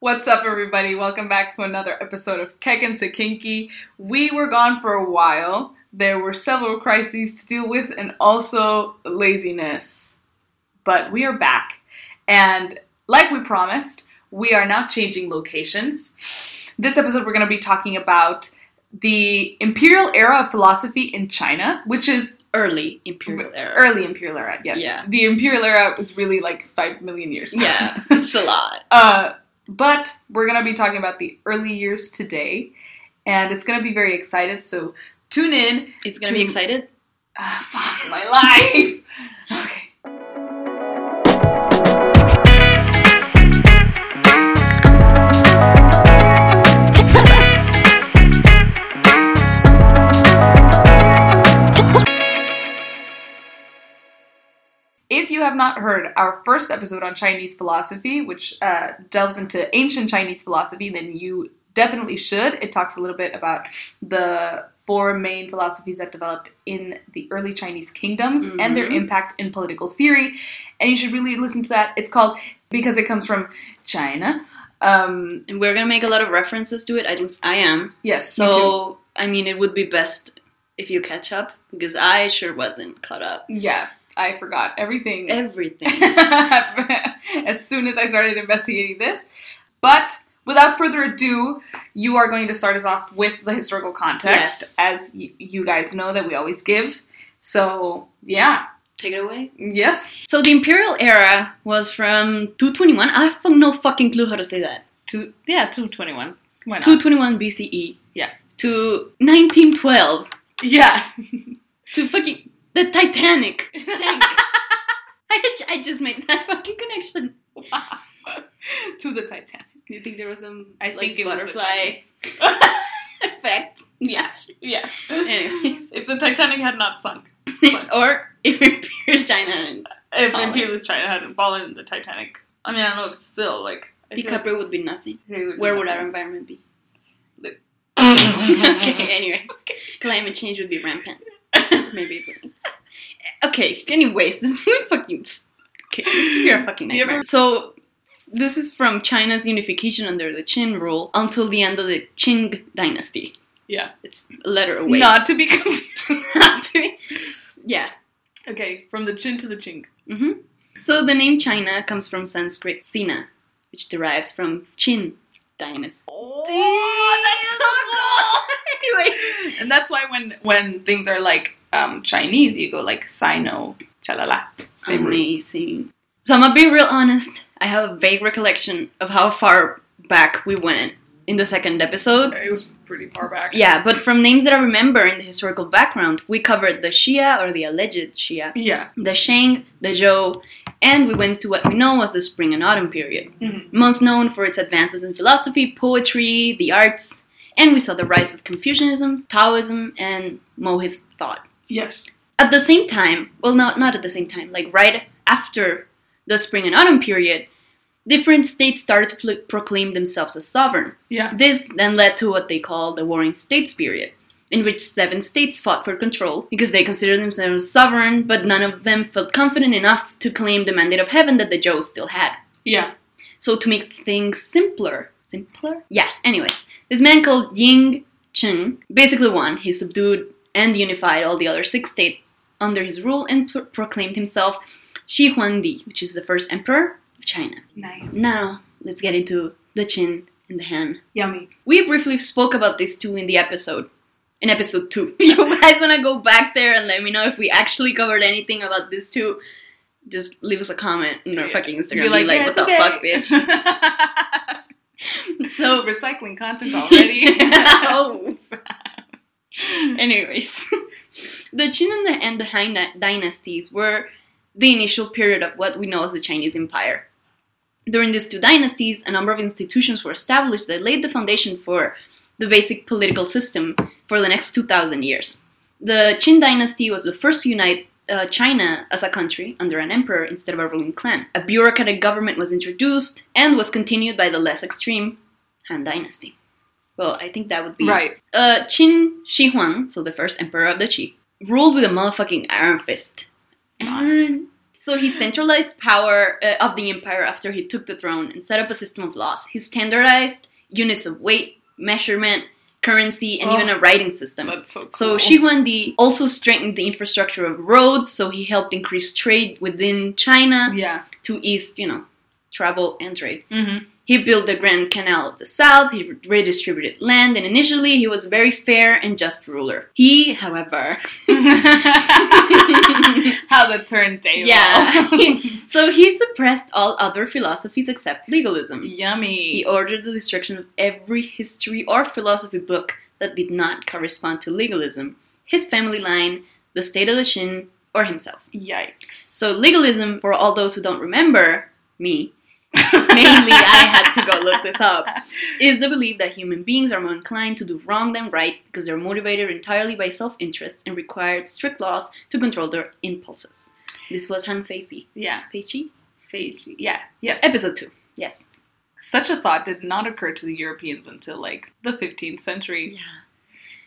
What's up, everybody? Welcome back to another episode of Kek and Sekinki. We were gone for a while. There were several crises to deal with and also laziness. But we are back. And like we promised, we are now changing locations. This episode, we're going to be talking about the imperial era of philosophy in China, which is Early imperial era. early imperial era. Yes, Yeah. the imperial era was really like five million years. Yeah, it's a lot. Uh, but we're gonna be talking about the early years today, and it's gonna be very excited. So tune in. It's gonna be excited. Ah, fuck my life. okay. You have not heard our first episode on Chinese philosophy, which uh, delves into ancient Chinese philosophy, then you definitely should. It talks a little bit about the four main philosophies that developed in the early Chinese kingdoms and their Mhm. impact in political theory. And you should really listen to that. It's called Because It Comes from China. Um, And we're gonna make a lot of references to it. I think I am. yes. So I mean, it would be best if you catch up because I sure wasn't caught up. Yeah, I forgot everything. Everything. as soon as I started investigating this. But without further ado, you are going to start us off with the historical context, Yes. as y- you guys know that we always give. So, yeah, Take it away. yes, So the imperial era was from 221. I have no fucking clue how to say that. two, yeah, two twenty one. Why not? 221 BCE. Yeah. To 1912. yeah, To fucking the Titanic. sank. I, I just made that fucking connection. to the Titanic. Do you think there was some I like think butterfly effect? Yeah. yeah. Anyways, If the Titanic had not sunk, or if Imperial China and if. Imperialist China hadn't fallen, the Titanic. I mean, I don't know if still like. Feel like would be nothing. would be Where would nothing. our environment be? Okay, anyway, climate change would be rampant. Maybe. Okay. Anyways, this is fucking. Okay, you're a fucking You ever- nightmare. So. This is from China's unification under the Qin rule until the end of the Qing dynasty. Yeah. It's a letter away. Not to be confused. Not to be- yeah. okay, from the chin to the chink. hmm So the name China comes from Sanskrit Sina, which derives from Qin dynasty. Oh, anyway. And that's why when when things are like um, Chinese, you go like Sino, chalala. Same root. Amazing. So I'm gonna be real honest. I have a vague recollection of how far back we went in the second episode. It was pretty far back. Yeah, but from names that I remember in the historical background, we covered the Xia or the alleged Xia. Yeah. the Shang, the Zhou, and we went to what we know as the Spring and Autumn period. Mhm. most known for its advances in philosophy, poetry, the arts, and we saw the rise of Confucianism, Taoism, and Mohist thought. Yes. At the same time, well, not, not at the same time, like right after the spring and autumn period, different states started to pl- proclaim themselves as sovereign. Yeah. This then led to what they call the Warring States period, in which seven states fought for control because they considered themselves sovereign, but none of them felt confident enough to claim the mandate of heaven that the Zhou still had. Yeah. So to make things simpler, simpler? Yeah, anyways, this man called Ying Chen basically won. He subdued and unified all the other six states under his rule and pro- proclaimed himself Shi Huangdi, which is the first emperor of China. Nice. Now, let's get into the Qin and the Han. Yummy. We briefly spoke about these two in the episode. In episode two. you guys wanna go back there and let me know if we actually covered anything about these two? Just leave us a comment on our Yeah. fucking Instagram. Be Be like, yeah, what the it's fuck, bitch? so, recycling content already. oh. Anyways, the Qin and the, and the Han dynasties were the initial period of what we know as the Chinese Empire. During these two dynasties, a number of institutions were established that laid the foundation for the basic political system for the next 2,000 years. The Qin dynasty was the first to unite uh, China as a country under an emperor instead of a ruling clan. A bureaucratic government was introduced and was continued by the less extreme Han dynasty. Well, I think that would be right. uh, Qin Shi Huang, so the first emperor of the Qi, ruled with a motherfucking iron fist. And So he centralized power uh, of the empire after he took the throne and set up a system of laws. He standardized units of weight, measurement, currency, and Oh, even a writing system. That's so cool. So Shi Huangdi also strengthened the infrastructure of roads, so he helped increase trade within China Yeah. to ease, you know, travel and trade. Mm-hmm. He built the Grand Canal of the South, he redistributed land, and initially he was a very fair and just ruler. He, however, How the turntable. yeah, so he suppressed all other philosophies except legalism. Yummy. He ordered the destruction of every history or philosophy book that did not correspond to legalism, his family line, the state of the Shin, or himself. Yikes. So legalism, for all those who don't remember, me, mainly I had to go look this up, is the belief that human beings are more inclined to do wrong than right because they're motivated entirely by self-interest and required strict laws to control their impulses. This was Han Feizi. Yeah. Feizi? Feiji. Yeah. Yes. Episode 2. Yes. Such a thought did not occur to the Europeans until like the 15th century. Yeah.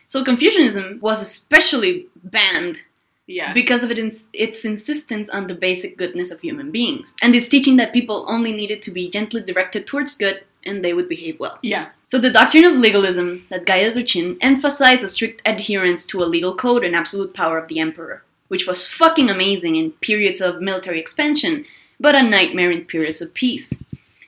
So Confucianism was especially banned Yeah. because of it ins- its insistence on the basic goodness of human beings and its teaching that people only needed to be gently directed towards good and they would behave well. Yeah. So the doctrine of legalism that guided the Qin emphasized a strict adherence to a legal code and absolute power of the emperor, which was fucking amazing in periods of military expansion, but a nightmare in periods of peace.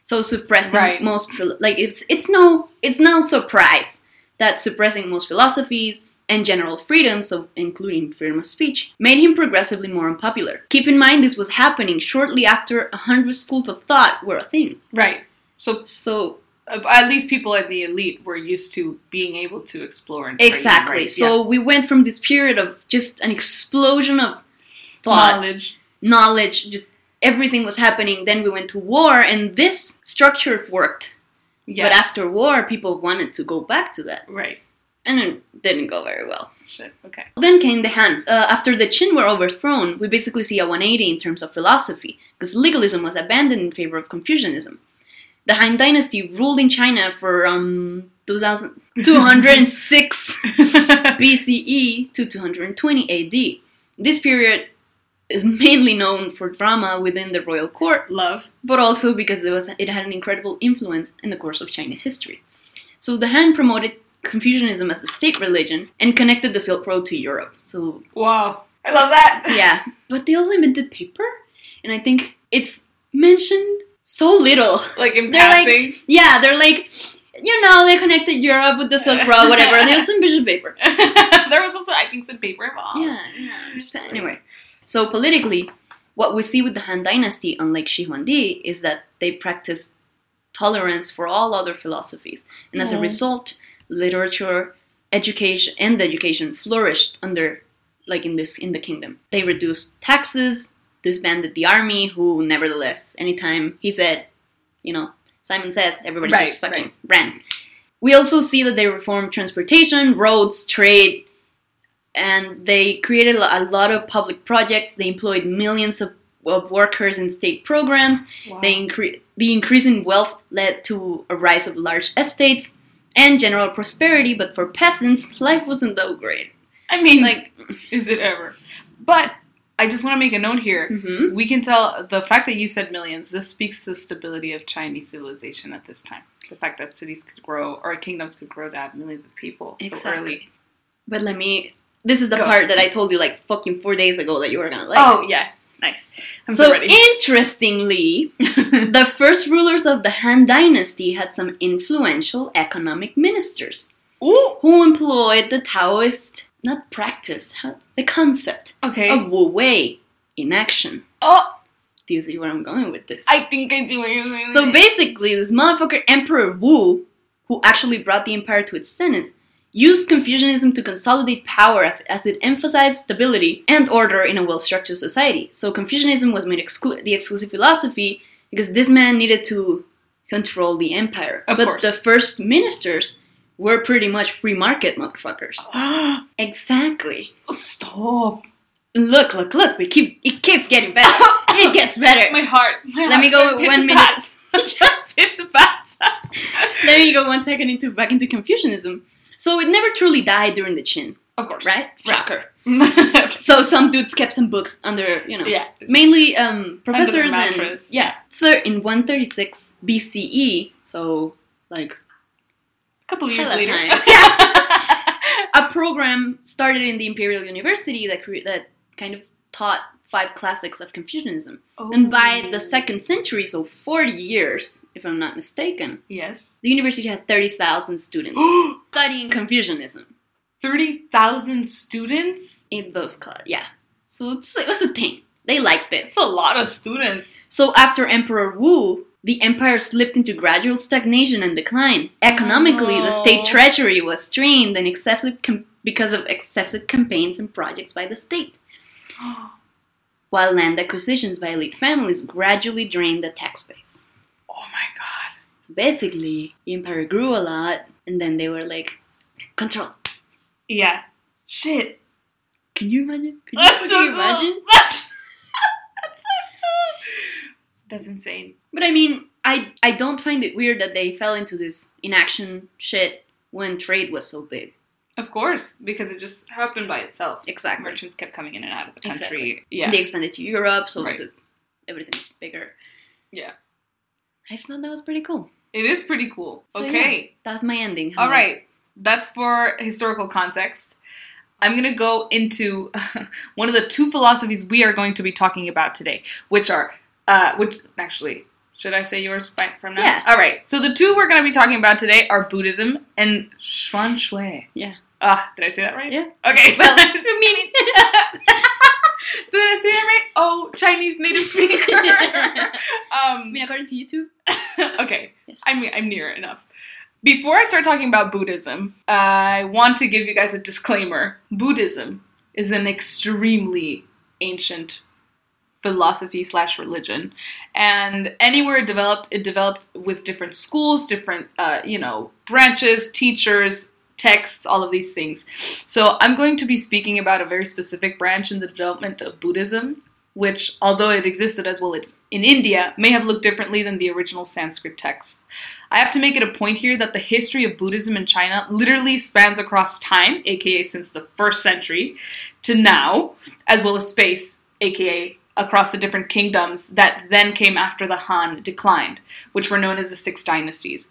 So suppressing Right. most like it's it's no it's no surprise that suppressing most philosophies and general freedoms, so including freedom of speech, made him progressively more unpopular. Keep in mind this was happening shortly after a hundred schools of thought were a thing. Right. So So uh, at least people in the elite were used to being able to explore and Exactly. right? So we went from this period of just an explosion of thought, knowledge. knowledge, just everything was happening. Then we went to war, and this structure worked. Yeah. But after war, people wanted to go back to that, right. And it didn't go very well. Shit. Okay. Then came the Han. Uh, after the Qin were overthrown, we basically see a 180 in terms of philosophy, because legalism was abandoned in favor of Confucianism. The Han Dynasty ruled in China for um, 2000, 206 BCE to 220 AD. This period is mainly known for drama within the royal court, Love. but also because it, was, it had an incredible influence in the course of Chinese history. So the Han promoted Confucianism as a state religion and connected the Silk Road to Europe. So Wow. I love that. yeah, but they also invented paper, and I think it's mentioned so little. Like in They're like- passing. Yeah, they're like, you know, they connected Europe with the Silk Road, whatever. and There's some bishop paper. there was also I think some paper involved. Yeah, yeah. just- Anyway, so politically, what we see with the Han Dynasty, unlike Shi Huangdi, is that they practiced tolerance for all other philosophies, and as a Mm. result, literature, education, and education flourished under, like in this in the kingdom. They reduced taxes, disbanded the army, who nevertheless, anytime he said, you know, Simon says, everybody Right, just fucking ran. We also see that they reformed transportation, roads, trade, and they created a lot of public projects. They employed millions of, of workers in state programs. Wow. They incre- the increase in wealth led to a rise of large estates and general prosperity, but for peasants, life wasn't that great. I mean, Like, is it ever? But I just want to make a note here. mhm. We can tell the fact that you said millions. This speaks to the stability of Chinese civilization at this time. The fact that cities could grow or kingdoms could grow to have millions of people so Exactly. early. but let me. This is the Go. part that I told you like fucking four days ago that you were gonna like. oh yeah, nice. I'm so, so ready. interestingly, the first rulers of the Han Dynasty had some influential economic ministers Ooh, who employed the Taoist, not practice, the concept okay. of Wu Wei in action. oh, Do you see where I'm going with this? I think I see what you're saying. so basically, this motherfucker Emperor Wu, who actually brought the empire to its zenith, used Confucianism to consolidate power as- as it emphasized stability and order in a well-structured society. So Confucianism was made exclu- the exclusive philosophy because this man needed to control the empire. Of but course. the first ministers were pretty much free market motherfuckers. Exactly. Stop. Look, look, look. We keep it keeps getting better. it gets better. My heart. My Let me go one minute. pats. Pits and. Let me go one second into back into Confucianism. So it never truly died during the Qin. Of course. right? Shocker. So some dudes kept some books under, you know, yeah. mainly um, professors and yeah. So in 136 BCE, so like A couple years later. yeah. a program started in the Imperial University that cre- that kind of taught five classics of Confucianism. And by the second century, so 40 years, if I'm not mistaken, Yes. the university had 30,000 students studying Confucianism 30,000 students? in those classes. Yeah. So it's, it was a thing. They liked it. It's a lot of students. So after Emperor Wu, the empire slipped into gradual stagnation and decline. Economically, the state Oh. treasury was strained and excessive com- because of excessive campaigns and projects by the state. While land acquisitions by elite families gradually drained the tax base. Oh my god. Basically, the empire grew a lot, and then they were like, control. Yeah. Shit. Can you imagine? Can you That's fucking so cool. imagine? That's, That's insane. But I mean, I I don't find it weird that they fell into this inaction shit when trade was so big. Of course, because it just happened by itself. Exactly. Merchants kept coming in and out of the country. Exactly. Yeah. And they expanded to Europe, so Right. the, everything's bigger. Yeah. I thought that was pretty cool. It is pretty cool. So, okay. That's my ending. All right. That's for historical context. I'm going to go into one of the two philosophies we are going to be talking about today, which are, uh, which actually, should I say yours by, from now? Yeah. All right. So the two we're going to be talking about today are Buddhism and Xuanxue. Yeah. Ah, did I say that right? Yeah. Okay. Well, I mean, did I say that right? Oh, Chinese native speaker. I um, mean, according to YouTube. okay. Yes. I'm I'm near enough. Before I start talking about Buddhism, I want to give you guys a disclaimer. Buddhism is an extremely ancient philosophy slash religion, and anywhere it developed, it developed with different schools, different uh, you know branches, teachers, texts, all of these things. So I'm going to be speaking about a very specific branch in the development of Buddhism, which, although it existed as well in India, may have looked differently than the original Sanskrit text. I have to make it a point here that the history of Buddhism in China literally spans across time, aka since the first century, to now, as well as space, aka across the different kingdoms that then came after the Han declined, which were known as the Six Dynasties.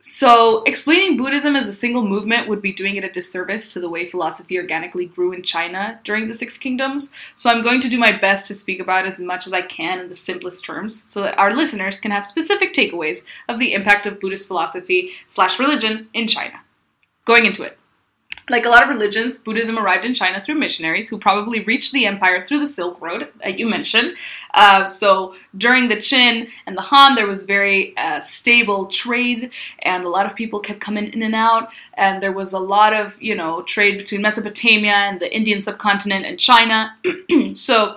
So, explaining Buddhism as a single movement would be doing it a disservice to the way philosophy organically grew in China during the Six Kingdoms. So, I'm going to do my best to speak about as much as I can in the simplest terms so that our listeners can have specific takeaways of the impact of Buddhist philosophy slash religion in China. Going into it. Like a lot of religions, Buddhism arrived in China through missionaries who probably reached the empire through the Silk Road, that you mentioned. Uh, so during the Qin and the Han, there was very uh, stable trade, and a lot of people kept coming in and out. And there was a lot of, you know, trade between Mesopotamia and the Indian subcontinent and China. so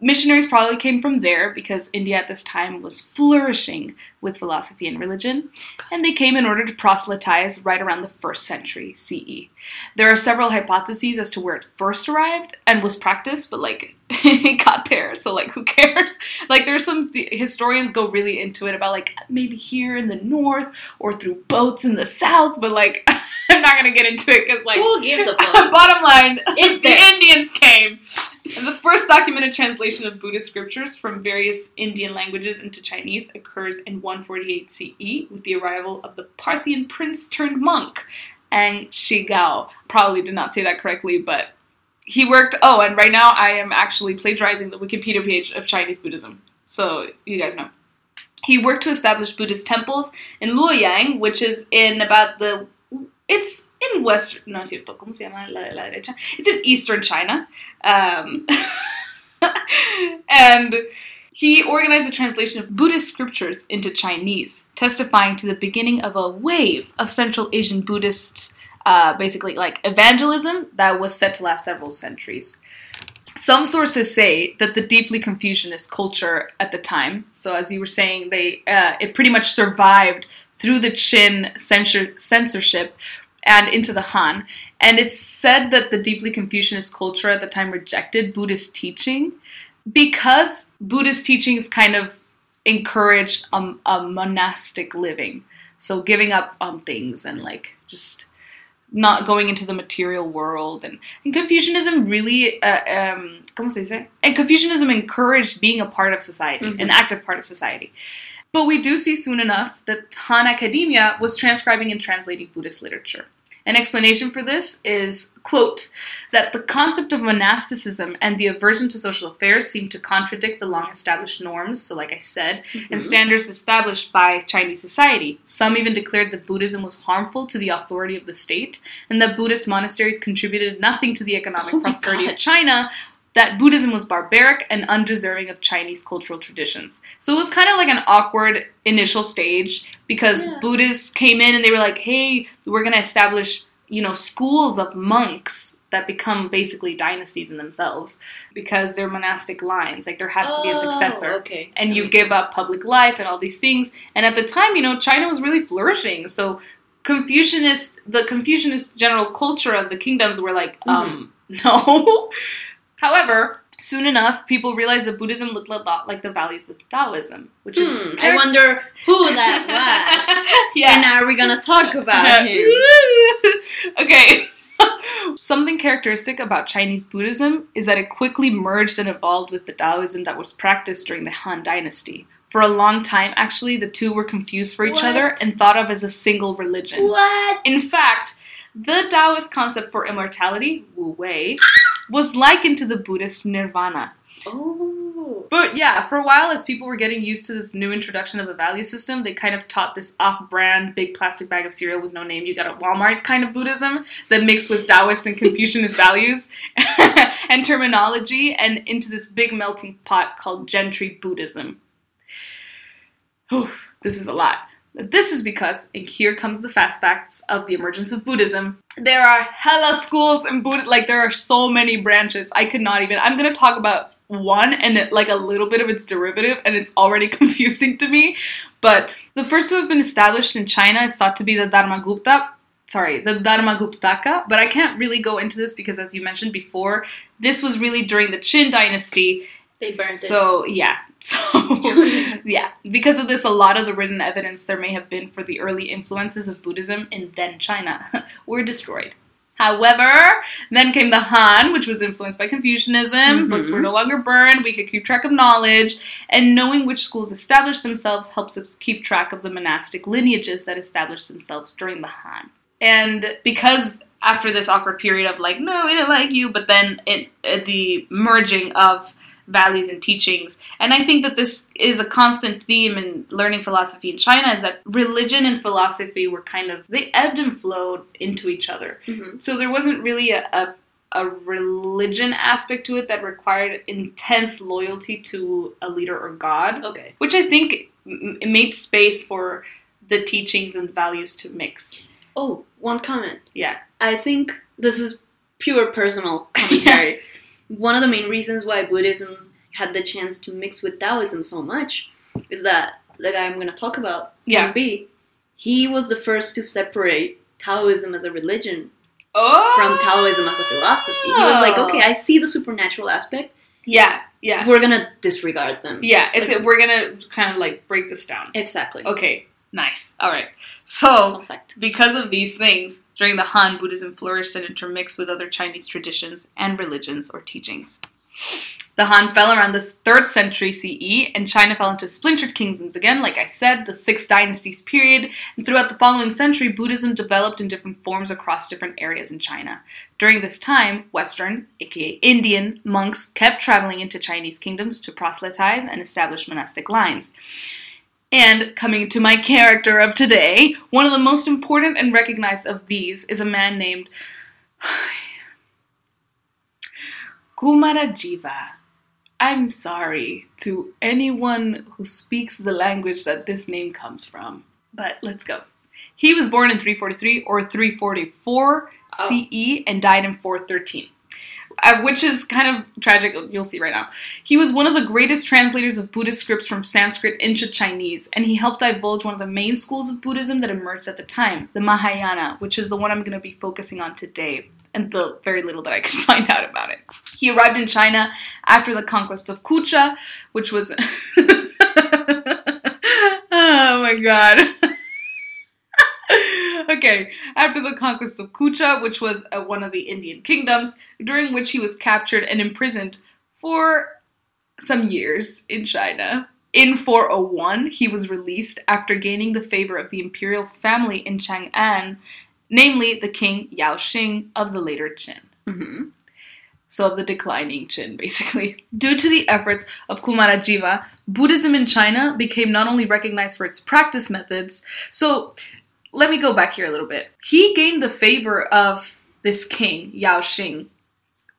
missionaries probably came from there because India at this time was flourishing with philosophy and religion, and they came in order to proselytize right around the first century CE. There are several hypotheses as to where it first arrived and was practiced, but like it got there, so like who cares? Like there's some historians go really into it about like maybe here in the north or through boats in the south, but like I'm not gonna get into it because like Who gives a fuck? bottom line, It's the there. Indians came. And the first documented translation of Buddhist scriptures from various Indian languages into Chinese occurs in 148 CE with the arrival of the Parthian prince turned monk, Ang Shigao. Probably did not say that correctly, but he worked. Oh, and right now I am actually plagiarizing the Wikipedia page of Chinese Buddhism, so you guys know. He worked to establish Buddhist temples in Luoyang, which is in about the. It's in western. No es cierto. ¿Cómo se llama la de la derecha? It's in eastern China. Um, and he organized a translation of Buddhist scriptures into Chinese, testifying to the beginning of a wave of Central Asian Buddhist, uh, basically like evangelism that was set to last several centuries. Some sources say that the deeply Confucianist culture at the time, so as you were saying, they uh, it pretty much survived through the Qin censor- censorship and into the Han. And it's said that the deeply Confucianist culture at the time rejected Buddhist teaching because Buddhist teachings kind of encouraged um, a monastic living. So giving up on things and like just not going into the material world. And, and Confucianism really, uh, um, ¿cómo se dice? And Confucianism encouraged being a part of society, Mhm. an active part of society. But we do see soon enough that Han Academia was transcribing and translating Buddhist literature. An explanation for this is, quote, that the concept of monasticism and the aversion to social affairs seem to contradict the long established norms, so like I said, and Mhm. standards established by Chinese society. Some even declared that Buddhism was harmful to the authority of the state, and that Buddhist monasteries contributed nothing to the economic Oh prosperity God. of China, that Buddhism was barbaric and undeserving of Chinese cultural traditions. So it was kind of like an awkward initial stage because Yeah. Buddhists came in and they were like, hey, we're going to establish, you know, schools of monks that become basically dynasties in themselves because they're monastic lines. Like there has to be a Oh, successor Okay. and That you give sense. up public life and all these things. And at the time, you know, China was really flourishing. So Confucianist, the Confucianist general culture of the kingdoms were like, um, no. However, soon enough, people realized that Buddhism looked a lot like the values of Taoism, which is Hmm, I wonder who that was. yeah. And are we gonna talk about him? okay. Something characteristic about Chinese Buddhism is that it quickly merged and evolved with the Taoism that was practiced during the Han Dynasty. For a long time, actually, the two were confused for each What? other and thought of as a single religion. What? In fact, the Taoist concept for immortality, Wu Wei, was likened to the Buddhist nirvana. Oh. But yeah, for a while, as people were getting used to this new introduction of a value system, they kind of taught this off brand, big plastic bag of cereal with no name you got at Walmart kind of Buddhism that mixed with Taoist and Confucianist values and terminology and into this big melting pot called Gentry Buddhism. Whew, this is a lot. This is because, and here comes the fast facts of the emergence of Buddhism. There are hella schools in Buddhism. Like, there are so many branches. I could not even. I'm to talk about one and it, like a little bit of its derivative, and it's already confusing to me. But the first to have been established in China is thought to be the Dharmagupta. Sorry, the Dharmaguptaka, but I can't really go into this because, as you mentioned before, this was really during the Qin dynasty. They burned it. So, yeah. So, yeah. Because of this, a lot of the written evidence there may have been for the early influences of Buddhism in then China were destroyed. However, then came the Han, which was influenced by Confucianism. Mhm. Books were no longer burned. We could keep track of knowledge. And knowing which schools established themselves helps us keep track of the monastic lineages that established themselves during the Han. And because after this awkward period of like, no, we don't like you, but then it, uh, the merging of values and teachings. And I think that this is a constant theme in learning philosophy in China is that religion and philosophy were kind of, they ebbed and flowed into each other. Mhm. So there wasn't really a, a, a religion aspect to it that required intense loyalty to a leader or God, Okay. which I think m- made space for the teachings and values to mix. Oh, one comment. Yeah. I think this is pure personal commentary. One of the main reasons why Buddhism had the chance to mix with Taoism so much is that the guy I'm going to talk about, Yeah. B, he was the first to separate Taoism as a religion Oh! from Taoism as a philosophy. He was like, okay, I see the supernatural aspect. Yeah, yeah. We're gonna disregard them. Yeah, it's Like- we're gonna kind of like break this down. Exactly. Okay, nice. All right. So, fact. because of these things, during the Han, Buddhism flourished and intermixed with other Chinese traditions and religions or teachings. The Han fell around the 3rd century CE, and China fell into splintered kingdoms again, like I said, the Six Dynasties period, and throughout the following century, Buddhism developed in different forms across different areas in China. During this time, Western, aka Indian, monks kept traveling into Chinese kingdoms to proselytize and establish monastic lines. And coming to my character of today, one of the most important and recognized of these is a man named Kumarajiva. I'm sorry to anyone who speaks the language that this name comes from, but let's go. He was born in 343 or 344 Oh. CE and died in 413. Uh, which is kind of tragic, you'll see right now. He was one of the greatest translators of Buddhist scripts from Sanskrit into Chinese, and he helped divulge one of the main schools of Buddhism that emerged at the time, the Mahayana, which is the one I'm going to be focusing on today, and the very little that I could find out about it. He arrived in China after the conquest of Kucha, which was. oh my god. okay, after the conquest of Kucha, which was uh, one of the Indian kingdoms, during which he was captured and imprisoned for some years in China. In 401, he was released after gaining the favor of the imperial family in Chang'an, namely the king Yao Xing of the later Qin. hmm So of the declining Qin, basically. Due to the efforts of Kumarajiva, Buddhism in China became not only recognized for its practice methods, so let me go back here a little bit. He gained the favor of this king, Yao Xing,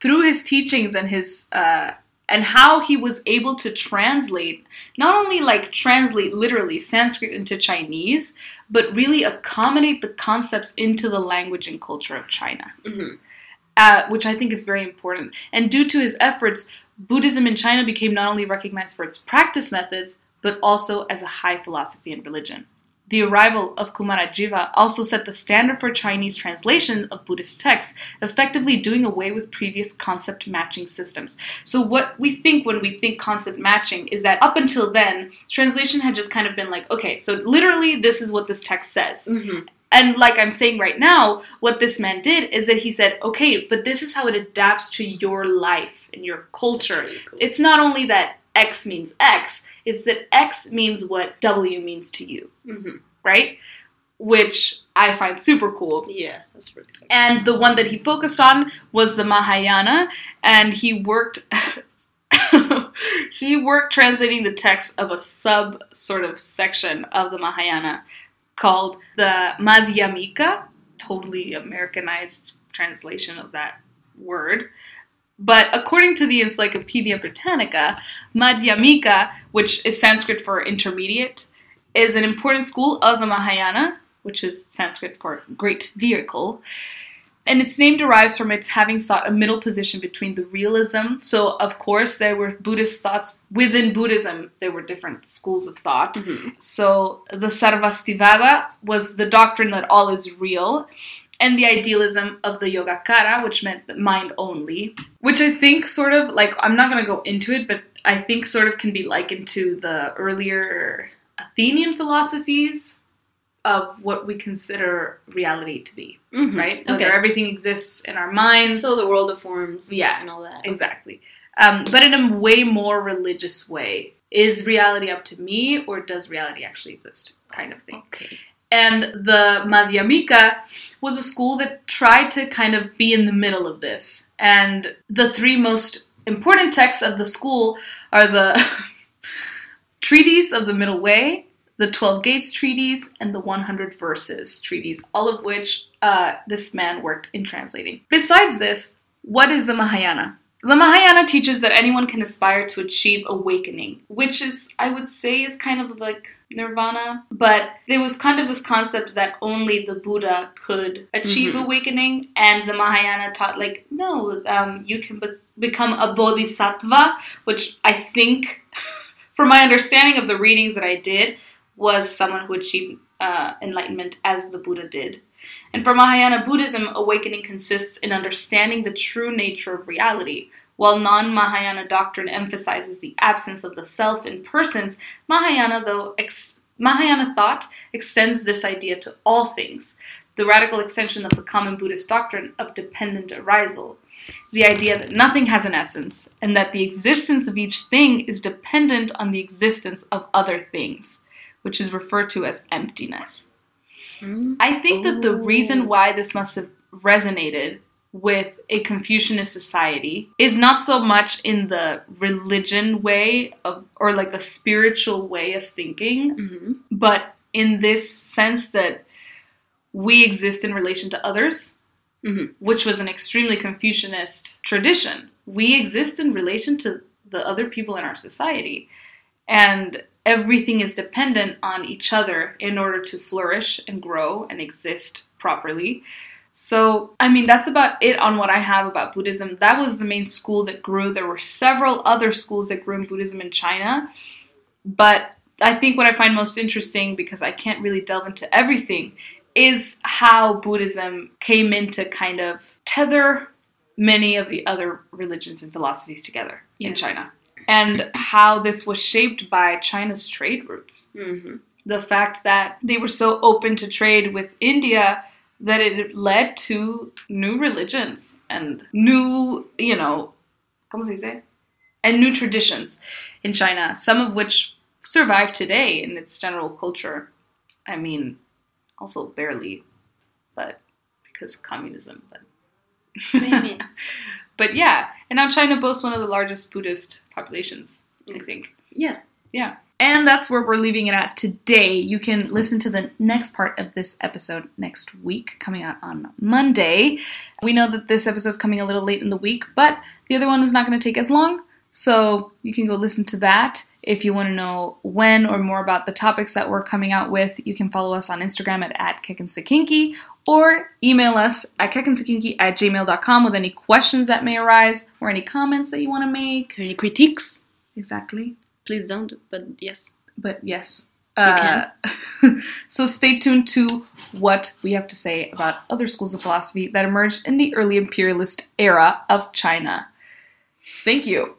through his teachings and his uh, and how he was able to translate not only like translate literally Sanskrit into Chinese, but really accommodate the concepts into the language and culture of China hmm uh, which I think is very important. And due to his efforts, Buddhism in China became not only recognized for its practice methods, but also as a high philosophy and religion. The arrival of Kumarajiva also set the standard for Chinese translation of Buddhist texts, effectively doing away with previous concept matching systems. So, what we think when we think concept matching is that up until then, translation had just kind of been like, okay, so literally this is what this text says. hmm And like I'm saying right now, what this man did is that he said, okay, but this is how it adapts to your life and your culture. It's not only that X means X, it's that X means what W means to you, hmm right? Which I find super cool. Yeah, that's really cool. And the one that he focused on was the Mahayana, and he worked. he worked translating the text of a sub sort of section of the Mahayana called the Madhyamika, totally Americanized translation of that word. But according to the Encyclopedia Britannica, Madhyamika, which is Sanskrit for intermediate, is an important school of the Mahayana, which is Sanskrit for great vehicle. And its name derives from its having sought a middle position between the realism. So, of course, there were Buddhist thoughts within Buddhism, there were different schools of thought. hmm So the Sarvastivada was the doctrine that all is real, and the idealism of the Yogacara, which meant the mind only, which I think sort of like I'm not gonna go into it, but I think sort of can be likened to the earlier Athenian philosophies of what we consider reality to be, hmm right? Okay. Whether everything exists in our minds. So the world of forms, Yeah, and all that. Exactly. Um, but in a way more religious way. Is reality up to me, or does reality actually exist? Kind of thing. Okay. And the Madhyamika was a school that tried to kind of be in the middle of this. And the three most important texts of the school are the Treatise of the Middle Way, the Twelve Gates Treatise, and the 100 Verses Treatise, all of which uh, this man worked in translating. Besides this, what is the Mahayana? The Mahayana teaches that anyone can aspire to achieve awakening, which is, I would say, is kind of like nirvana. But there was kind of this concept that only the Buddha could achieve Mhm. awakening, and the Mahayana taught, like, no, um, you can be- become a bodhisattva, which I think, from my understanding of the readings that I did, was someone who achieved uh, enlightenment as the Buddha did. And for Mahayana Buddhism, awakening consists in understanding the true nature of reality. While non Mahayana doctrine emphasizes the absence of the self in persons, Mahayana, though, ex- Mahayana thought extends this idea to all things. The radical extension of the common Buddhist doctrine of dependent arisal. The idea that nothing has an essence, and that the existence of each thing is dependent on the existence of other things, which is referred to as emptiness. Mm. I think that the reason why this must have resonated with a Confucianist society is not so much in the religion way of or like the spiritual way of thinking, Mhm. but in this sense that we exist in relation to others, Mhm. which was an extremely Confucianist tradition. We exist in relation to the other people in our society. And everything is dependent on each other in order to flourish and grow and exist properly. So, I mean, that's about it on what I have about Buddhism. That was the main school that grew. There were several other schools that grew in Buddhism in China. But I think what I find most interesting, because I can't really delve into everything, is how Buddhism came in to kind of tether many of the other religions and philosophies together Yeah. in China. And how this was shaped by China's trade routes. Mhm. the fact that they were so open to trade with India that it led to new religions and new, you know, ¿cómo se dice? And new traditions in China, some of which survive today in its general culture. I mean, also barely, but because communism, but Maybe. but yeah, and now China boasts one of the largest Buddhist populations, I mm. think. yeah. Yeah. And that's where we're leaving it at today. You can listen to the next part of this episode next week, coming out on Monday. We know that this episode is coming a little late in the week, but the other one is not going to take as long. So you can go listen to that. If you want to know when or more about the topics that we're coming out with, you can follow us on Instagram at, at or email us at kekinsakinki at gmail.com with any questions that may arise or any comments that you want to make. Or Any critiques? Exactly Please don't, but yes. but yes. Uh, so stay tuned to what we have to say about other schools of philosophy that emerged in the early imperialist era of China. Thank you.